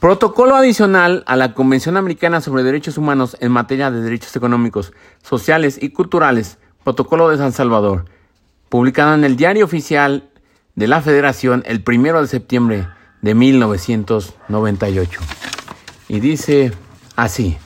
Protocolo adicional a la Convención Americana sobre Derechos Humanos en materia de derechos económicos, sociales y culturales, Protocolo de San Salvador, publicado en el Diario Oficial de la Federación el 1 de septiembre de 1998. Y dice así,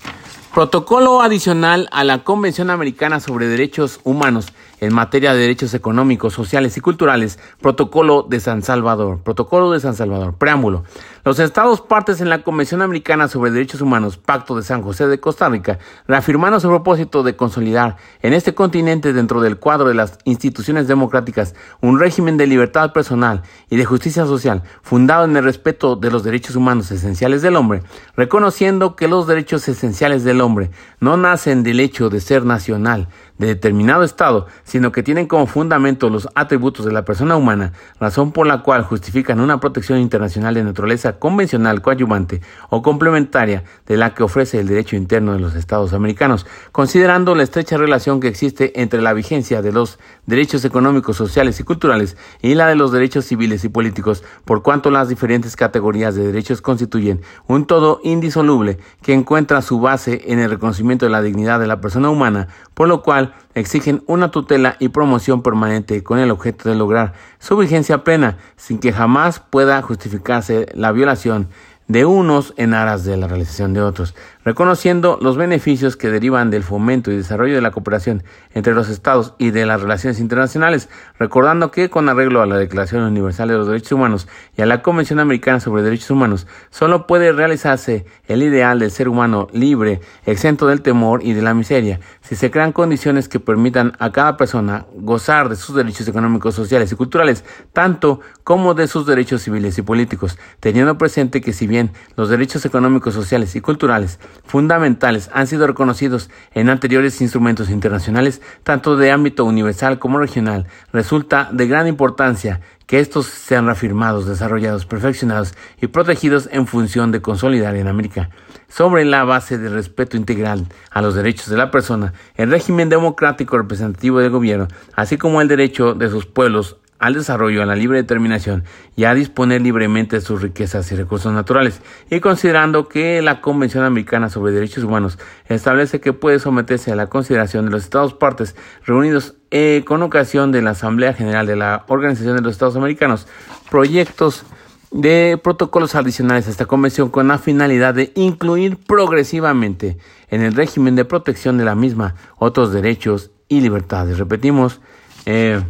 Protocolo adicional a la Convención Americana sobre Derechos Humanos en materia de derechos económicos, sociales y culturales, Protocolo de San Salvador. Protocolo de San Salvador. Preámbulo. Los Estados partes en la Convención Americana sobre Derechos Humanos, Pacto de San José de Costa Rica, reafirmaron su propósito de consolidar en este continente dentro del cuadro de las instituciones democráticas un régimen de libertad personal y de justicia social fundado en el respeto de los derechos humanos esenciales del hombre, reconociendo que los derechos esenciales del hombre no nacen del hecho de ser nacional, de determinado Estado, sino que tienen como fundamento los atributos de la persona humana, razón por la cual justifican una protección internacional de naturaleza convencional, coadyuvante o complementaria de la que ofrece el derecho interno de los Estados americanos, considerando la estrecha relación que existe entre la vigencia de los derechos económicos, sociales y culturales y la de los derechos civiles y políticos, por cuanto las diferentes categorías de derechos constituyen un todo indisoluble que encuentra su base en el reconocimiento de la dignidad de la persona humana, por lo cual exigen una tutela y promoción permanente con el objeto de lograr su vigencia plena, sin que jamás pueda justificarse la violación de unos en aras de la realización de otros reconociendo los beneficios que derivan del fomento y desarrollo de la cooperación entre los Estados y de las relaciones internacionales, recordando que con arreglo a la Declaración Universal de los Derechos Humanos y a la Convención Americana sobre Derechos Humanos, solo puede realizarse el ideal del ser humano libre, exento del temor y de la miseria, si se crean condiciones que permitan a cada persona gozar de sus derechos económicos, sociales y culturales, tanto como de sus derechos civiles y políticos, teniendo presente que si bien los derechos económicos, sociales y culturales fundamentales han sido reconocidos en anteriores instrumentos internacionales, tanto de ámbito universal como regional. Resulta de gran importancia que estos sean reafirmados, desarrollados, perfeccionados y protegidos en función de consolidar en América, sobre la base del respeto integral a los derechos de la persona, el régimen democrático representativo del gobierno, así como el derecho de sus pueblos al desarrollo, a la libre determinación y a disponer libremente de sus riquezas y recursos naturales, y considerando que la Convención Americana sobre Derechos Humanos establece que puede someterse a la consideración de los Estados partes reunidos eh, con ocasión de la Asamblea General de la Organización de los Estados Americanos proyectos de protocolos adicionales a esta convención con la finalidad de incluir progresivamente en el régimen de protección de la misma otros derechos y libertades. Repetimos, eh,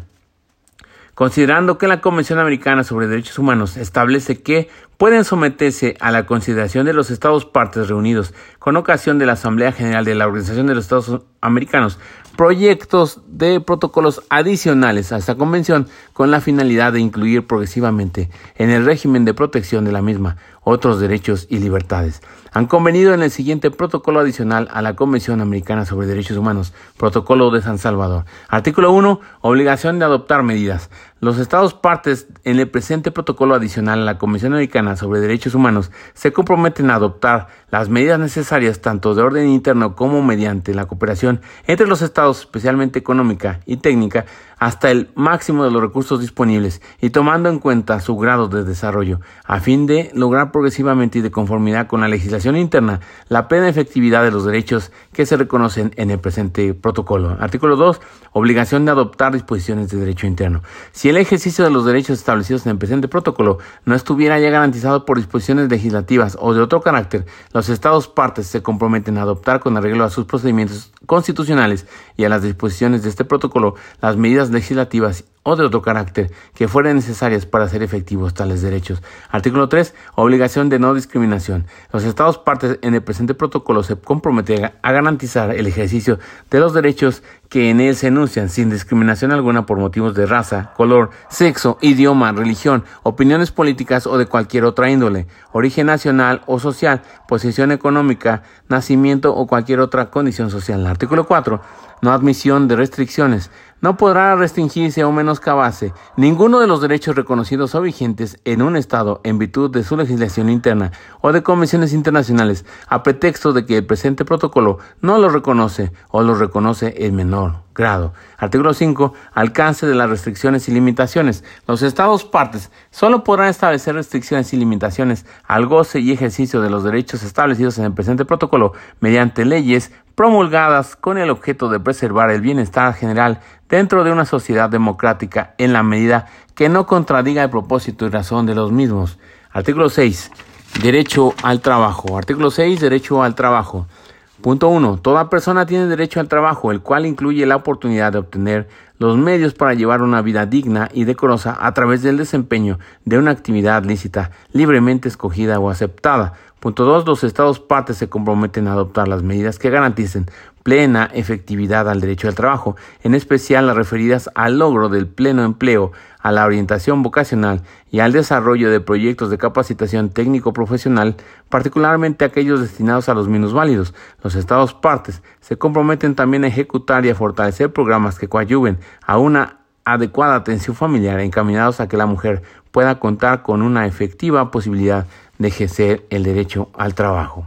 considerando que la Convención Americana sobre Derechos Humanos establece que pueden someterse a la consideración de los Estados partes reunidos con ocasión de la Asamblea General de la Organización de los Estados Americanos proyectos de protocolos adicionales a esta convención con la finalidad de incluir progresivamente en el régimen de protección de la misma otros derechos y libertades. Han convenido en el siguiente protocolo adicional a la Convención Americana sobre Derechos Humanos, Protocolo de San Salvador. Artículo 1. Obligación de adoptar medidas. Los Estados partes en el presente protocolo adicional a la Convención Americana sobre Derechos Humanos se comprometen a adoptar las medidas necesarias tanto de orden interno como mediante la cooperación entre los Estados, especialmente económica y técnica, hasta el máximo de los recursos disponibles y tomando en cuenta su grado de desarrollo, a fin de lograr progresivamente y de conformidad con la legislación interna la plena efectividad de los derechos que se reconocen en el presente protocolo. Artículo 2. Obligación de adoptar disposiciones de derecho interno. Si el ejercicio de los derechos establecidos en el presente protocolo no estuviera ya garantizado por disposiciones legislativas o de otro carácter, los Estados partes se comprometen a adoptar con arreglo a sus procedimientos constitucionales y a las disposiciones de este protocolo las medidas legislativas o de otro carácter que fueran necesarias para hacer efectivos tales derechos. Artículo 3. Obligación de no discriminación. Los Estados partes en el presente protocolo se comprometen a garantizar el ejercicio de los derechos que en él se enuncian sin discriminación alguna por motivos de raza, color, sexo, idioma, religión, opiniones políticas o de cualquier otra índole, origen nacional o social, posición económica, nacimiento o cualquier otra condición social. Artículo 4. No admisión de restricciones no podrá restringirse o menoscabarse ninguno de los derechos reconocidos o vigentes en un Estado en virtud de su legislación interna o de convenciones internacionales a pretexto de que el presente protocolo no los reconoce o los reconoce en menor grado. Artículo 5. Alcance de las restricciones y limitaciones. Los Estados partes solo podrán establecer restricciones y limitaciones al goce y ejercicio de los derechos establecidos en el presente protocolo mediante leyes promulgadas con el objeto de preservar el bienestar general dentro de una sociedad democrática en la medida que no contradiga el propósito y razón de los mismos. Artículo 6. Derecho al trabajo. Artículo 6. Derecho al trabajo. Punto 1. Toda persona tiene derecho al trabajo, el cual incluye la oportunidad de obtener los medios para llevar una vida digna y decorosa a través del desempeño de una actividad lícita, libremente escogida o aceptada. Punto 2. Los Estados partes se comprometen a adoptar las medidas que garanticen plena efectividad al derecho al trabajo, en especial las referidas al logro del pleno empleo, a la orientación vocacional y al desarrollo de proyectos de capacitación técnico-profesional, particularmente aquellos destinados a los minusválidos. Los Estados partes se comprometen también a ejecutar y a fortalecer programas que coadyuven a una adecuada atención familiar encaminados a que la mujer pueda contar con una efectiva posibilidad de ejercer el derecho al trabajo.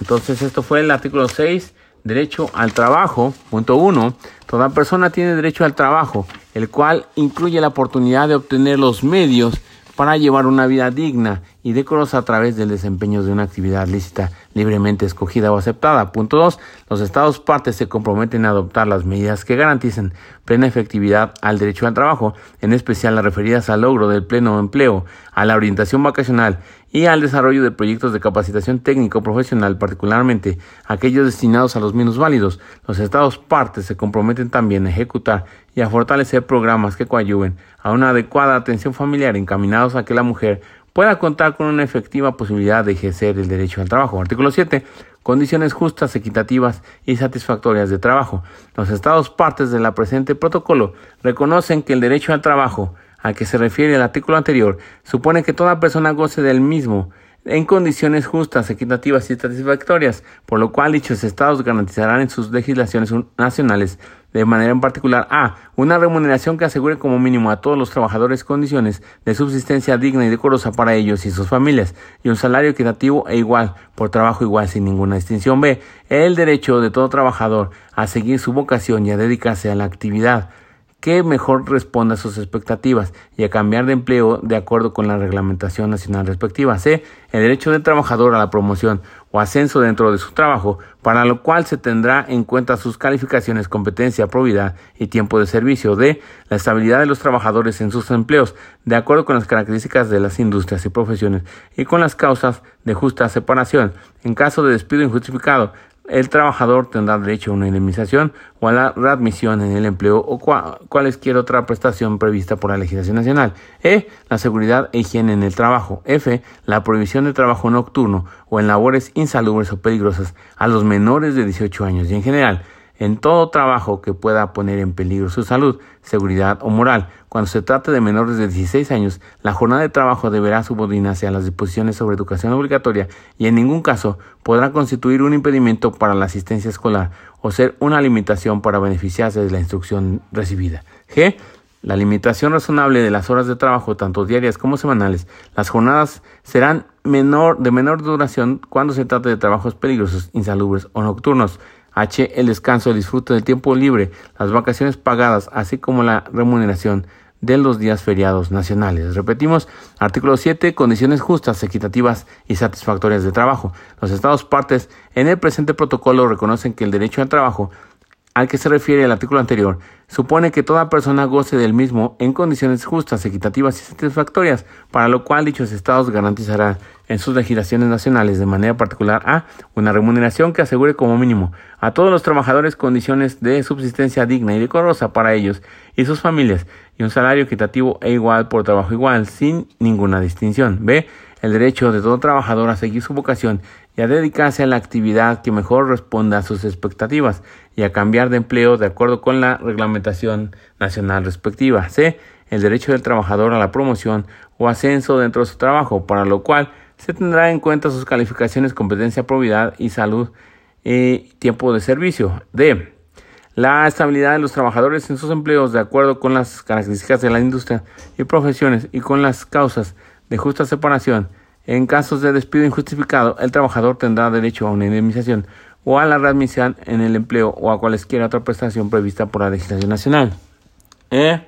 Entonces, esto fue el artículo 6, derecho al trabajo. Punto 1. Toda persona tiene derecho al trabajo, el cual incluye la oportunidad de obtener los medios para llevar una vida digna y decorosa a través del desempeño de una actividad lícita libremente escogida o aceptada. Punto 2. Los Estados partes se comprometen a adoptar las medidas que garanticen plena efectividad al derecho al trabajo, en especial las referidas al logro del pleno empleo, a la orientación vacacional y al desarrollo de proyectos de capacitación técnico profesional, particularmente aquellos destinados a los válidos. Los Estados partes se comprometen también a ejecutar y a fortalecer programas que coadyuven a una adecuada atención familiar encaminados a que la mujer pueda contar con una efectiva posibilidad de ejercer el derecho al trabajo. Artículo 7. Condiciones justas, equitativas y satisfactorias de trabajo. Los Estados partes de la presente protocolo reconocen que el derecho al trabajo al que se refiere el artículo anterior supone que toda persona goce del mismo en condiciones justas, equitativas y satisfactorias, por lo cual dichos estados garantizarán en sus legislaciones nacionales de manera en particular a una remuneración que asegure como mínimo a todos los trabajadores condiciones de subsistencia digna y decorosa para ellos y sus familias y un salario equitativo e igual por trabajo igual sin ninguna distinción b el derecho de todo trabajador a seguir su vocación y a dedicarse a la actividad que mejor responda a sus expectativas y a cambiar de empleo de acuerdo con la reglamentación nacional respectiva. C. El derecho del trabajador a la promoción o ascenso dentro de su trabajo, para lo cual se tendrá en cuenta sus calificaciones, competencia, probidad y tiempo de servicio. D. La estabilidad de los trabajadores en sus empleos, de acuerdo con las características de las industrias y profesiones y con las causas de justa separación. En caso de despido injustificado, el trabajador tendrá derecho a una indemnización o a la readmisión en el empleo o cualquier otra prestación prevista por la legislación nacional. E. La seguridad e higiene en el trabajo. F. La prohibición de trabajo nocturno o en labores insalubres o peligrosas a los menores de 18 años y en general en todo trabajo que pueda poner en peligro su salud, seguridad o moral. Cuando se trate de menores de 16 años, la jornada de trabajo deberá subordinarse a las disposiciones sobre educación obligatoria y en ningún caso podrá constituir un impedimento para la asistencia escolar o ser una limitación para beneficiarse de la instrucción recibida. G. La limitación razonable de las horas de trabajo, tanto diarias como semanales. Las jornadas serán menor, de menor duración cuando se trate de trabajos peligrosos, insalubres o nocturnos. H. El descanso, el disfrute del tiempo libre, las vacaciones pagadas, así como la remuneración de los días feriados nacionales. Repetimos, artículo 7, condiciones justas, equitativas y satisfactorias de trabajo. Los Estados partes en el presente protocolo reconocen que el derecho al trabajo al que se refiere el artículo anterior supone que toda persona goce del mismo en condiciones justas, equitativas y satisfactorias, para lo cual dichos estados garantizarán en sus legislaciones nacionales de manera particular a una remuneración que asegure como mínimo a todos los trabajadores condiciones de subsistencia digna y decorosa para ellos y sus familias y un salario equitativo e igual por trabajo igual sin ninguna distinción. B. El derecho de todo trabajador a seguir su vocación y a dedicarse a la actividad que mejor responda a sus expectativas y a cambiar de empleo de acuerdo con la reglamentación nacional respectiva. C. El derecho del trabajador a la promoción o ascenso dentro de su trabajo, para lo cual se tendrá en cuenta sus calificaciones, competencia, probidad y salud y tiempo de servicio. D. la estabilidad de los trabajadores en sus empleos de acuerdo con las características de la industria y profesiones y con las causas de justa separación. En casos de despido injustificado, el trabajador tendrá derecho a una indemnización o a la readmisión en el empleo o a cualquier otra prestación prevista por la legislación nacional. E.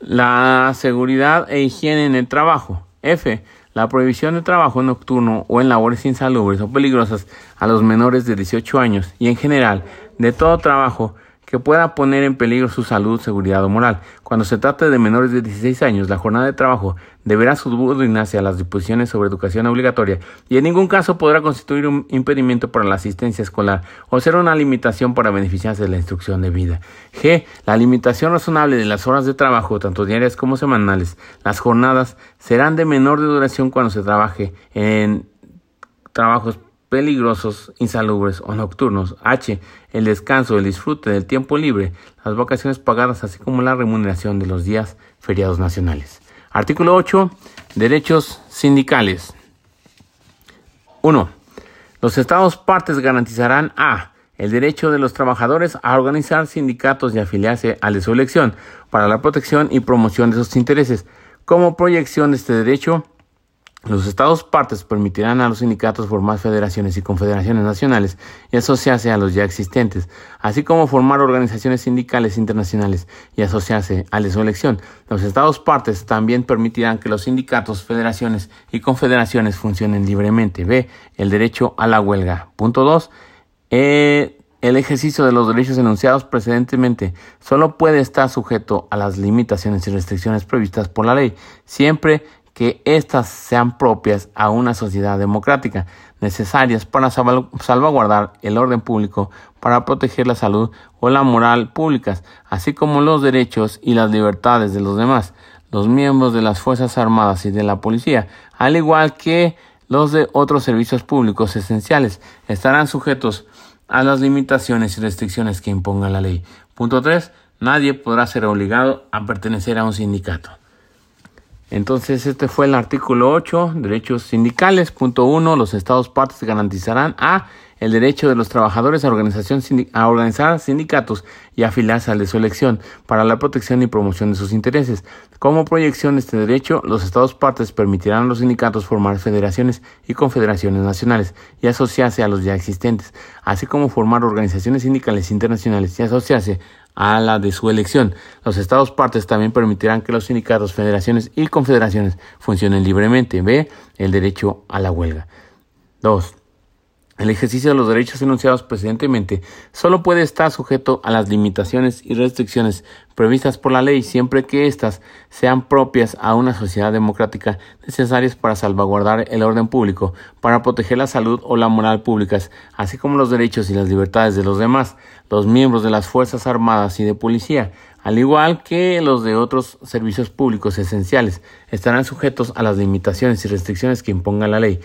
La seguridad e higiene en el trabajo. F. La prohibición de trabajo nocturno o en labores insalubres o peligrosas a los menores de 18 años y en general de todo trabajo que pueda poner en peligro su salud, seguridad o moral. Cuando se trate de menores de 16 años, la jornada de trabajo deberá subordinarse a las disposiciones sobre educación obligatoria y en ningún caso podrá constituir un impedimento para la asistencia escolar o ser una limitación para beneficiarse de la instrucción de vida. G. La limitación razonable de las horas de trabajo, tanto diarias como semanales. Las jornadas serán de menor duración cuando se trabaje en trabajos peligrosos, insalubres o nocturnos. H. El descanso, el disfrute del tiempo libre, las vacaciones pagadas, así como la remuneración de los días feriados nacionales. Artículo 8. Derechos sindicales. 1. Los Estados partes garantizarán a. El derecho de los trabajadores a organizar sindicatos y afiliarse a de su elección para la protección y promoción de sus intereses. Como proyección de este derecho, los Estados partes permitirán a los sindicatos formar federaciones y confederaciones nacionales y asociarse a los ya existentes, así como formar organizaciones sindicales internacionales y asociarse a la elección. Los Estados partes también permitirán que los sindicatos, federaciones y confederaciones funcionen libremente. B. El derecho a la huelga. Punto 2. Eh, el ejercicio de los derechos enunciados precedentemente solo puede estar sujeto a las limitaciones y restricciones previstas por la ley, siempre que éstas sean propias a una sociedad democrática, necesarias para salvaguardar el orden público, para proteger la salud o la moral públicas, así como los derechos y las libertades de los demás, los miembros de las Fuerzas Armadas y de la Policía, al igual que los de otros servicios públicos esenciales, estarán sujetos a las limitaciones y restricciones que imponga la ley. Punto 3. Nadie podrá ser obligado a pertenecer a un sindicato. Entonces, este fue el artículo 8, derechos sindicales. Punto 1, los estados partes garantizarán a el derecho de los trabajadores a, organización, a organizar sindicatos y afiliarse al de su elección para la protección y promoción de sus intereses. Como proyección de este derecho, los estados partes permitirán a los sindicatos formar federaciones y confederaciones nacionales y asociarse a los ya existentes, así como formar organizaciones sindicales internacionales y asociarse a la de su elección. Los Estados partes también permitirán que los sindicatos, federaciones y confederaciones funcionen libremente. B. El derecho a la huelga. 2. El ejercicio de los derechos enunciados precedentemente solo puede estar sujeto a las limitaciones y restricciones previstas por la ley siempre que éstas sean propias a una sociedad democrática necesarias para salvaguardar el orden público, para proteger la salud o la moral públicas, así como los derechos y las libertades de los demás, los miembros de las Fuerzas Armadas y de Policía, al igual que los de otros servicios públicos esenciales, estarán sujetos a las limitaciones y restricciones que imponga la ley.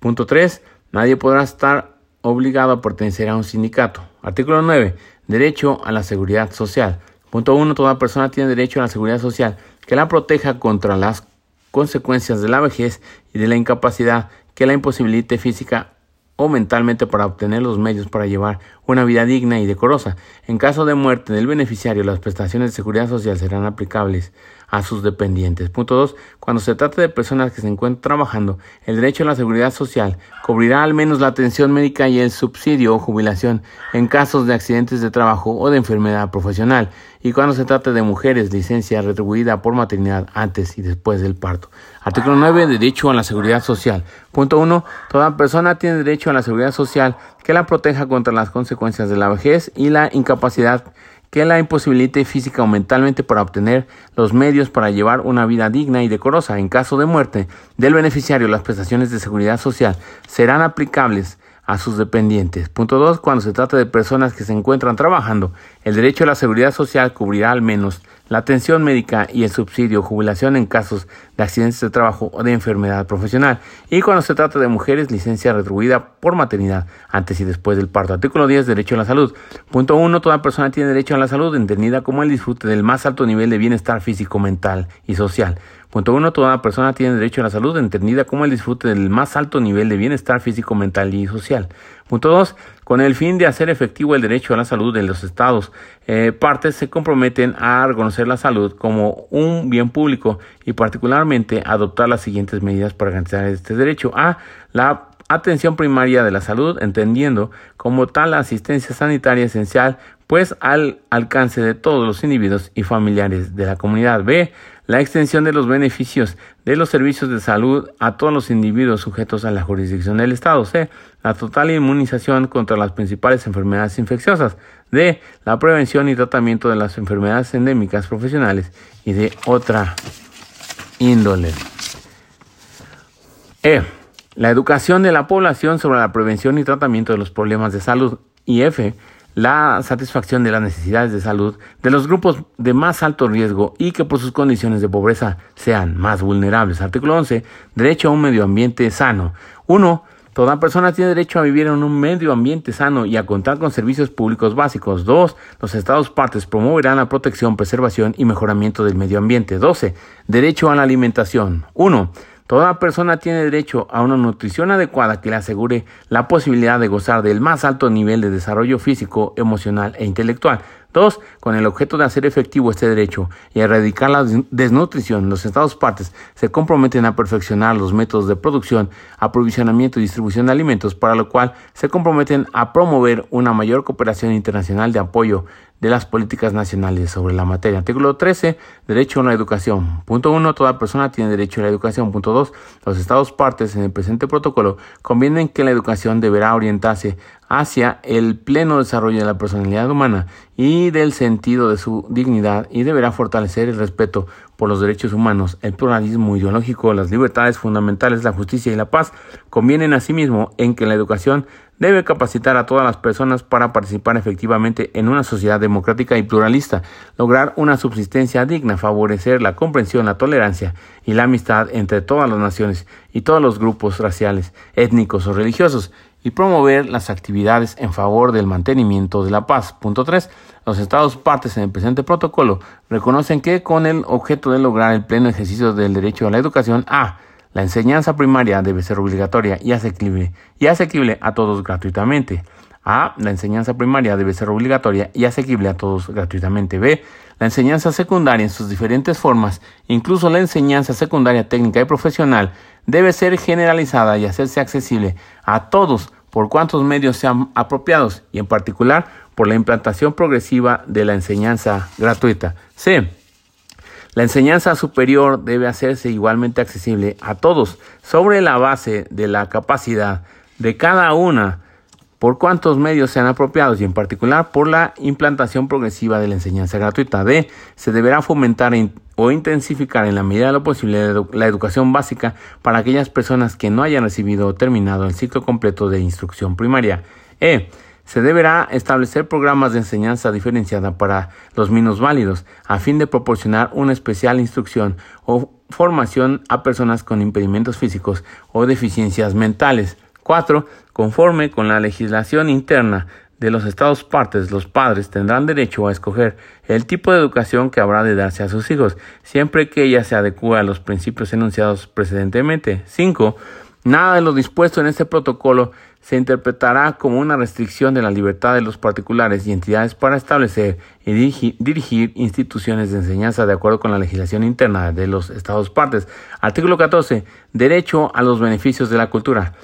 Punto 3 Nadie podrá estar obligado a pertenecer a un sindicato. Artículo 9. Derecho a la seguridad social. Punto 1. Toda persona tiene derecho a la seguridad social que la proteja contra las consecuencias de la vejez y de la incapacidad que la imposibilite física o mentalmente para obtener los medios para llevar una vida digna y decorosa. En caso de muerte del beneficiario, las prestaciones de seguridad social serán aplicables a sus dependientes. Punto 2. Cuando se trate de personas que se encuentran trabajando, el derecho a la seguridad social cubrirá al menos la atención médica y el subsidio o jubilación en casos de accidentes de trabajo o de enfermedad profesional. Y cuando se trate de mujeres, licencia retribuida por maternidad antes y después del parto. Artículo 9. Derecho a la seguridad social. Punto 1. Toda persona tiene derecho a la seguridad social que la proteja contra las consecuencias de la vejez y la incapacidad que la imposibilite física o mentalmente para obtener los medios para llevar una vida digna y decorosa. En caso de muerte del beneficiario, las prestaciones de seguridad social serán aplicables a sus dependientes. Punto 2. Cuando se trata de personas que se encuentran trabajando, el derecho a la seguridad social cubrirá al menos la atención médica y el subsidio jubilación en casos de accidentes de trabajo o de enfermedad profesional. Y cuando se trata de mujeres, licencia retribuida por maternidad antes y después del parto. Artículo 10. Derecho a la salud. Punto 1. Toda persona tiene derecho a la salud, entendida como el disfrute del más alto nivel de bienestar físico, mental y social. Punto 1. Toda persona tiene derecho a la salud, entendida como el disfrute del más alto nivel de bienestar físico, mental y social. Punto 2. con el fin de hacer efectivo el derecho a la salud de los estados. Eh, partes se comprometen a reconocer la salud como un bien público y particularmente adoptar las siguientes medidas para garantizar este derecho. A. La atención primaria de la salud, entendiendo como tal la asistencia sanitaria esencial, pues al alcance de todos los individuos y familiares de la comunidad. B. La extensión de los beneficios de los servicios de salud a todos los individuos sujetos a la jurisdicción del Estado. C. La total inmunización contra las principales enfermedades infecciosas. D. La prevención y tratamiento de las enfermedades endémicas profesionales y de otra índole. E. La educación de la población sobre la prevención y tratamiento de los problemas de salud. Y F la satisfacción de las necesidades de salud de los grupos de más alto riesgo y que por sus condiciones de pobreza sean más vulnerables. Artículo 11. Derecho a un medio ambiente sano. 1. Toda persona tiene derecho a vivir en un medio ambiente sano y a contar con servicios públicos básicos. 2. Los Estados partes promoverán la protección, preservación y mejoramiento del medio ambiente. 12. Derecho a la alimentación. 1. Toda persona tiene derecho a una nutrición adecuada que le asegure la posibilidad de gozar del más alto nivel de desarrollo físico, emocional e intelectual. Dos, con el objeto de hacer efectivo este derecho y erradicar la desnutrición, los Estados partes se comprometen a perfeccionar los métodos de producción, aprovisionamiento y distribución de alimentos, para lo cual se comprometen a promover una mayor cooperación internacional de apoyo de las políticas nacionales sobre la materia. Artículo 13. Derecho a la educación. Punto 1. Toda persona tiene derecho a la educación. Punto 2. Los Estados partes en el presente protocolo convienen que la educación deberá orientarse hacia el pleno desarrollo de la personalidad humana y del sentido de su dignidad y deberá fortalecer el respeto por los derechos humanos, el pluralismo ideológico, las libertades fundamentales, la justicia y la paz. Convienen asimismo en que la educación debe capacitar a todas las personas para participar efectivamente en una sociedad democrática y pluralista, lograr una subsistencia digna, favorecer la comprensión, la tolerancia y la amistad entre todas las naciones y todos los grupos raciales, étnicos o religiosos, y promover las actividades en favor del mantenimiento de la paz. Punto 3. Los Estados partes en el presente protocolo reconocen que con el objeto de lograr el pleno ejercicio del derecho a la educación, A. La enseñanza primaria debe ser obligatoria y asequible, y asequible a todos gratuitamente. A. La enseñanza primaria debe ser obligatoria y asequible a todos gratuitamente. B. La enseñanza secundaria en sus diferentes formas, incluso la enseñanza secundaria técnica y profesional, debe ser generalizada y hacerse accesible a todos por cuantos medios sean apropiados y en particular por la implantación progresiva de la enseñanza gratuita. C. La enseñanza superior debe hacerse igualmente accesible a todos sobre la base de la capacidad de cada una por cuántos medios sean apropiados y en particular por la implantación progresiva de la enseñanza gratuita. D. Se deberá fomentar o intensificar en la medida de lo posible la educación básica para aquellas personas que no hayan recibido o terminado el ciclo completo de instrucción primaria. E. Se deberá establecer programas de enseñanza diferenciada para los válidos a fin de proporcionar una especial instrucción o formación a personas con impedimentos físicos o deficiencias mentales. 4. Conforme con la legislación interna de los estados partes, los padres tendrán derecho a escoger el tipo de educación que habrá de darse a sus hijos, siempre que ella se adecue a los principios enunciados precedentemente. 5. Nada de lo dispuesto en este protocolo se interpretará como una restricción de la libertad de los particulares y entidades para establecer y dirigir, instituciones de enseñanza de acuerdo con la legislación interna de los Estados partes. Artículo 14. Derecho a los beneficios de la cultura.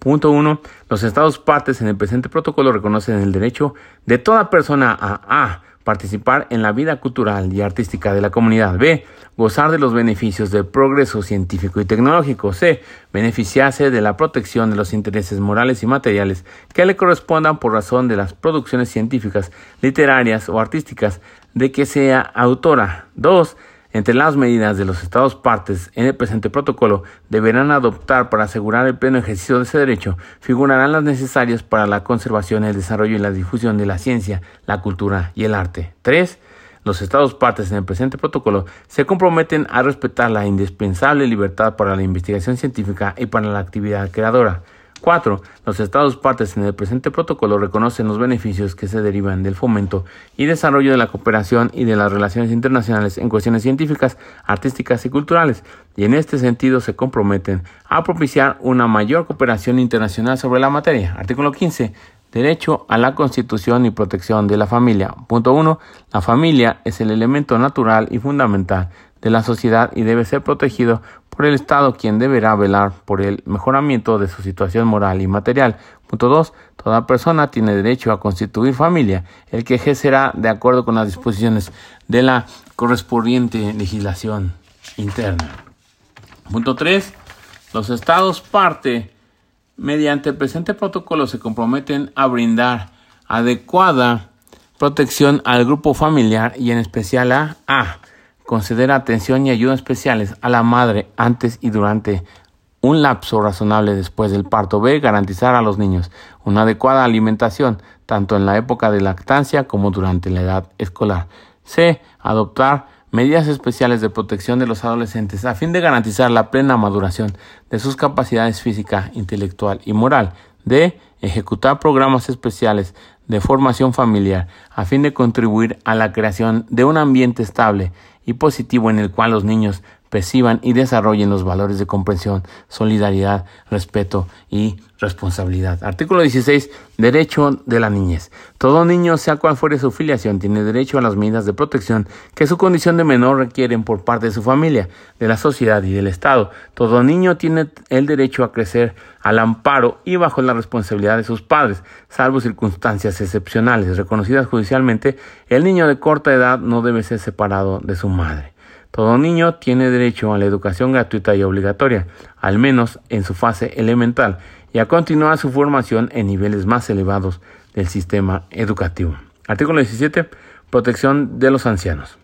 Punto 1. Los Estados partes en el presente protocolo reconocen el derecho de toda persona a A. Participar en la vida cultural y artística de la comunidad. B. Gozar de los beneficios del progreso científico y tecnológico. C. Beneficiarse de la protección de los intereses morales y materiales que le correspondan por razón de las producciones científicas, literarias o artísticas de que sea autora. 2 entre las medidas de los Estados partes en el presente protocolo deberán adoptar para asegurar el pleno ejercicio de ese derecho figurarán las necesarias para la conservación, el desarrollo y la difusión de la ciencia, la cultura y el arte. 3. Los Estados partes en el presente protocolo se comprometen a respetar la indispensable libertad para la investigación científica y para la actividad creadora. 4. Los Estados partes en el presente protocolo reconocen los beneficios que se derivan del fomento y desarrollo de la cooperación y de las relaciones internacionales en cuestiones científicas, artísticas y culturales, y en este sentido se comprometen a propiciar una mayor cooperación internacional sobre la materia. Artículo 15. Derecho a la constitución y protección de la familia. Punto 1. La familia es el elemento natural y fundamental de la sociedad y debe ser protegido por el Estado, quien deberá velar por el mejoramiento de su situación moral y material. Punto 2. Toda persona tiene derecho a constituir familia, el que ejercerá de acuerdo con las disposiciones de la correspondiente legislación interna. Punto 3. Los estados parte mediante el presente protocolo se comprometen a brindar adecuada protección al grupo familiar y en especial a A. Conceder atención y ayuda especiales a la madre antes y durante un lapso razonable después del parto. B. Garantizar a los niños una adecuada alimentación, tanto en la época de lactancia como durante la edad escolar. C. Adoptar medidas especiales de protección de los adolescentes a fin de garantizar la plena maduración de sus capacidades física, intelectual y moral. D. Ejecutar programas especiales de formación familiar a fin de contribuir a la creación de un ambiente estable y positivo en el cual los niños perciban y desarrollen los valores de comprensión, solidaridad, respeto y responsabilidad. Artículo 16. Derecho de la niñez. Todo niño, sea cual fuere su filiación, tiene derecho a las medidas de protección que su condición de menor requieren por parte de su familia, de la sociedad y del Estado. Todo niño tiene el derecho a crecer al amparo y bajo la responsabilidad de sus padres, salvo circunstancias excepcionales reconocidas judicialmente. El niño de corta edad no debe ser separado de su madre. Todo niño tiene derecho a la educación gratuita y obligatoria, al menos en su fase elemental, y a continuar su formación en niveles más elevados del sistema educativo. Artículo 17. Protección de los ancianos.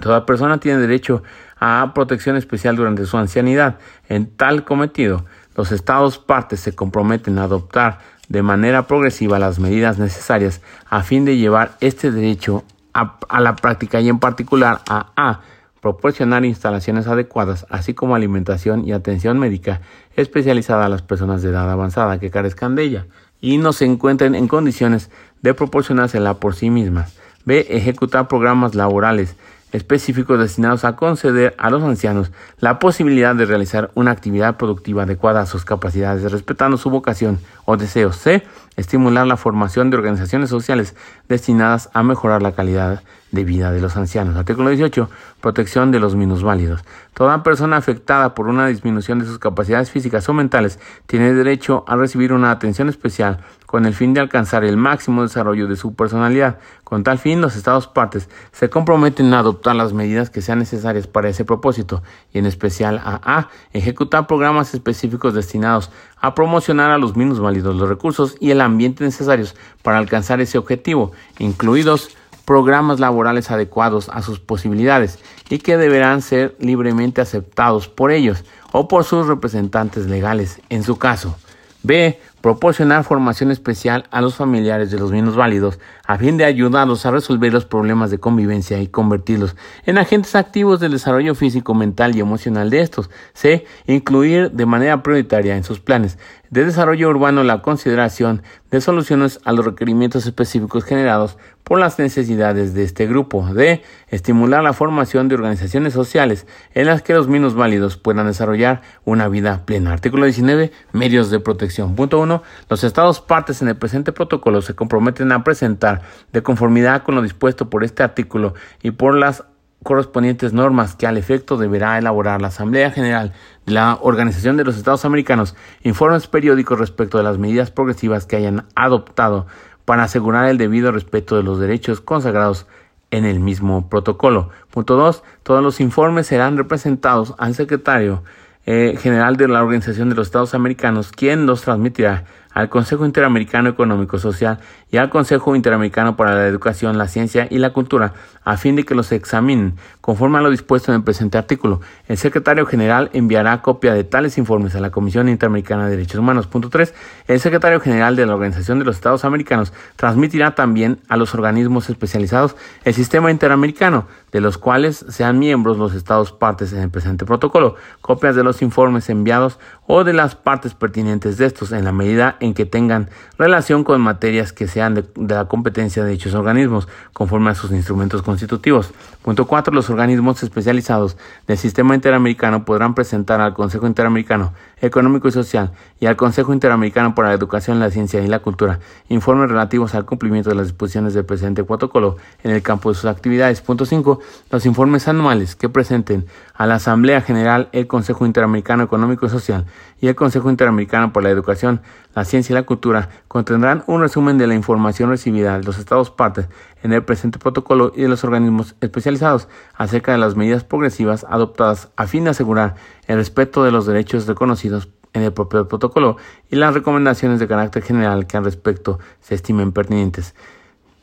Toda persona tiene derecho a protección especial durante su ancianidad. En tal cometido, los Estados partes se comprometen a adoptar de manera progresiva las medidas necesarias a fin de llevar este derecho a, la práctica y en particular a, a proporcionar instalaciones adecuadas, así como alimentación y atención médica especializada a las personas de edad avanzada que carezcan de ella y no se encuentren en condiciones de proporcionársela por sí mismas. B. Ejecutar programas laborales específicos destinados a conceder a los ancianos la posibilidad de realizar una actividad productiva adecuada a sus capacidades, respetando su vocación o deseos. C. Estimular la formación de organizaciones sociales destinadas a mejorar la calidad de vida de los ancianos. Artículo 18. Protección de los minusválidos. Toda persona afectada por una disminución de sus capacidades físicas o mentales tiene derecho a recibir una atención especial con el fin de alcanzar el máximo desarrollo de su personalidad. Con tal fin, los Estados partes se comprometen a adoptar las medidas que sean necesarias para ese propósito, y en especial a A. Ejecutar programas específicos destinados a promocionar a los minusválidos los recursos y el ambiente necesarios para alcanzar ese objetivo, incluidos programas laborales adecuados a sus posibilidades y que deberán ser libremente aceptados por ellos o por sus representantes legales en su caso. B. Proporcionar formación especial a los familiares de los válidos a fin de ayudarlos a resolver los problemas de convivencia y convertirlos en agentes activos del desarrollo físico, mental y emocional de estos. C. Incluir de manera prioritaria en sus planes de desarrollo urbano la consideración de soluciones a los requerimientos específicos generados por las necesidades de este grupo. D. Estimular la formación de organizaciones sociales en las que los válidos puedan desarrollar una vida plena. Artículo 19. Medios de protección. Punto 1. Los estados partes en el presente protocolo se comprometen a presentar de conformidad con lo dispuesto por este artículo y por las correspondientes normas que al efecto deberá elaborar la Asamblea General de la Organización de los Estados Americanos informes periódicos respecto de las medidas progresivas que hayan adoptado para asegurar el debido respeto de los derechos consagrados en el mismo protocolo. Punto 2. Todos los informes serán representados al secretario eh, general de la Organización de los Estados Americanos, quien los transmitirá al Consejo Interamericano Económico Social y al Consejo Interamericano para la Educación, la Ciencia y la Cultura, a fin de que los examinen conforme a lo dispuesto en el presente artículo. El secretario general enviará copia de tales informes a la Comisión Interamericana de Derechos Humanos. Punto 3. El secretario general de la Organización de los Estados Americanos transmitirá también a los organismos especializados el sistema interamericano, de los cuales sean miembros los estados partes en el presente protocolo, copias de los informes enviados o de las partes pertinentes de estos en la medida en que tengan relación con materias que sean de, la competencia de dichos organismos, conforme a sus instrumentos constitutivos. Punto 4. Los organismos especializados del sistema interamericano podrán presentar al Consejo Interamericano Económico y Social y al Consejo Interamericano para la Educación, la Ciencia y la Cultura informes relativos al cumplimiento de las disposiciones del presente protocolo en el campo de sus actividades. Punto 5. Los informes anuales que presenten a la Asamblea General el Consejo Interamericano Económico y Social y el Consejo Interamericano para la Educación, la Ciencia y la Cultura contendrán un resumen de la información recibida de los Estados partes en el presente protocolo y de los organismos especializados acerca de las medidas progresivas adoptadas a fin de asegurar el respeto de los derechos reconocidos en el propio protocolo y las recomendaciones de carácter general que al respecto se estimen pertinentes.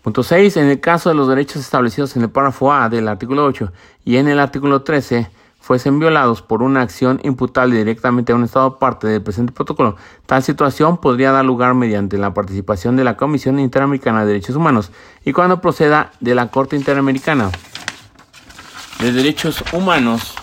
Punto 6. En el caso de los derechos establecidos en el párrafo A del artículo 8 y en el artículo 13 fuesen violados por una acción imputable directamente a un Estado parte del presente protocolo, tal situación podría dar lugar mediante la participación de la Comisión Interamericana de Derechos Humanos y cuando proceda de la Corte Interamericana de Derechos Humanos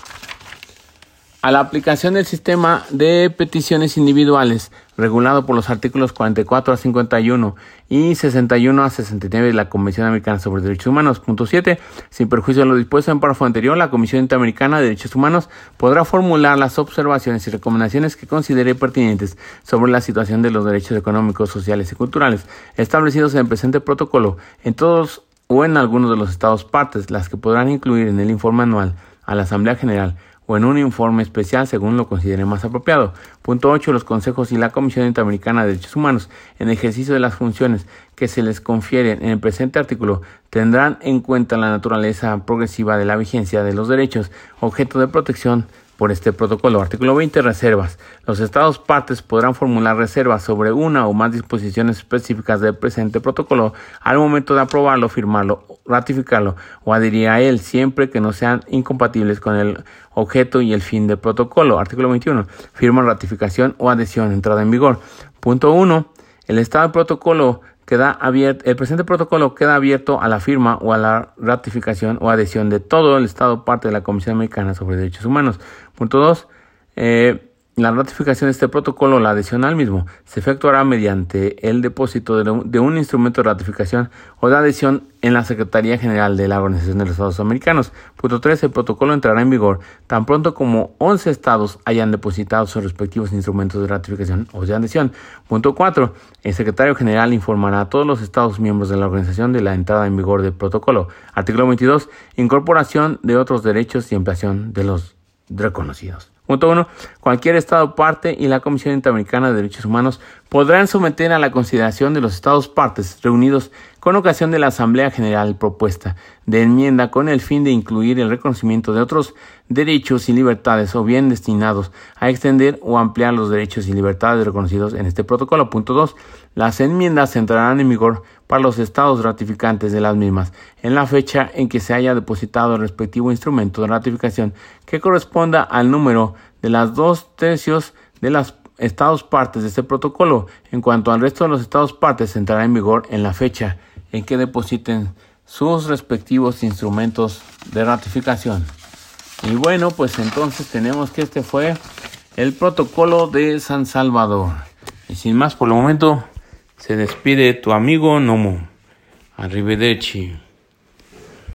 a la aplicación del sistema de peticiones individuales regulado por los artículos 44 a 51 y 61 a 69 de la Convención Americana sobre Derechos Humanos. Punto 7. Sin perjuicio de lo dispuesto en párrafo anterior, la Comisión Interamericana de Derechos Humanos podrá formular las observaciones y recomendaciones que considere pertinentes sobre la situación de los derechos económicos, sociales y culturales establecidos en el presente protocolo en todos o en algunos de los estados partes, las que podrán incluir en el informe anual a la Asamblea General o en un informe especial según lo considere más apropiado. Punto 8. Los consejos y la Comisión Interamericana de Derechos Humanos, en ejercicio de las funciones que se les confieren en el presente artículo, tendrán en cuenta la naturaleza progresiva de la vigencia de los derechos objeto de protección por este protocolo. Artículo 20. Reservas. Los Estados partes podrán formular reservas sobre una o más disposiciones específicas del presente protocolo al momento de aprobarlo, firmarlo, ratificarlo o adherir a él, siempre que no sean incompatibles con el objeto y el fin del protocolo. Artículo 21. Firma, ratificación o adhesión, entrada en vigor. Punto 1. El Estado del protocolo queda abierto, el presente protocolo queda abierto a la firma o a la ratificación o adhesión de todo el Estado parte de la Comisión Americana sobre Derechos Humanos. Punto 2. Eh, la ratificación de este protocolo, la adhesión al mismo, se efectuará mediante el depósito de, un instrumento de ratificación o de adhesión en la Secretaría General de la Organización de los Estados Americanos. Punto 3. El protocolo entrará en vigor tan pronto como 11 estados hayan depositado sus respectivos instrumentos de ratificación o de adhesión. Punto 4. El secretario general informará a todos los estados miembros de la organización de la entrada en vigor del protocolo. Artículo 22. Incorporación de otros derechos y ampliación de los reconocidos. Punto 1. Cualquier Estado parte y la Comisión Interamericana de Derechos Humanos podrán someter a la consideración de los Estados partes reunidos con ocasión de la Asamblea General propuesta de enmienda con el fin de incluir el reconocimiento de otros derechos y libertades o bien destinados a extender o ampliar los derechos y libertades reconocidos en este protocolo. Punto 2. Las enmiendas entrarán en vigor para los estados ratificantes de las mismas en la fecha en que se haya depositado el respectivo instrumento de ratificación que corresponda al número de las dos tercios de los estados partes de este protocolo. En cuanto al resto de los estados partes, entrará en vigor en la fecha en que depositen sus respectivos instrumentos de ratificación. Y bueno, pues entonces tenemos que este fue el protocolo de San Salvador. Y sin más por el momento, se despide tu amigo Nomo. Arrivederci.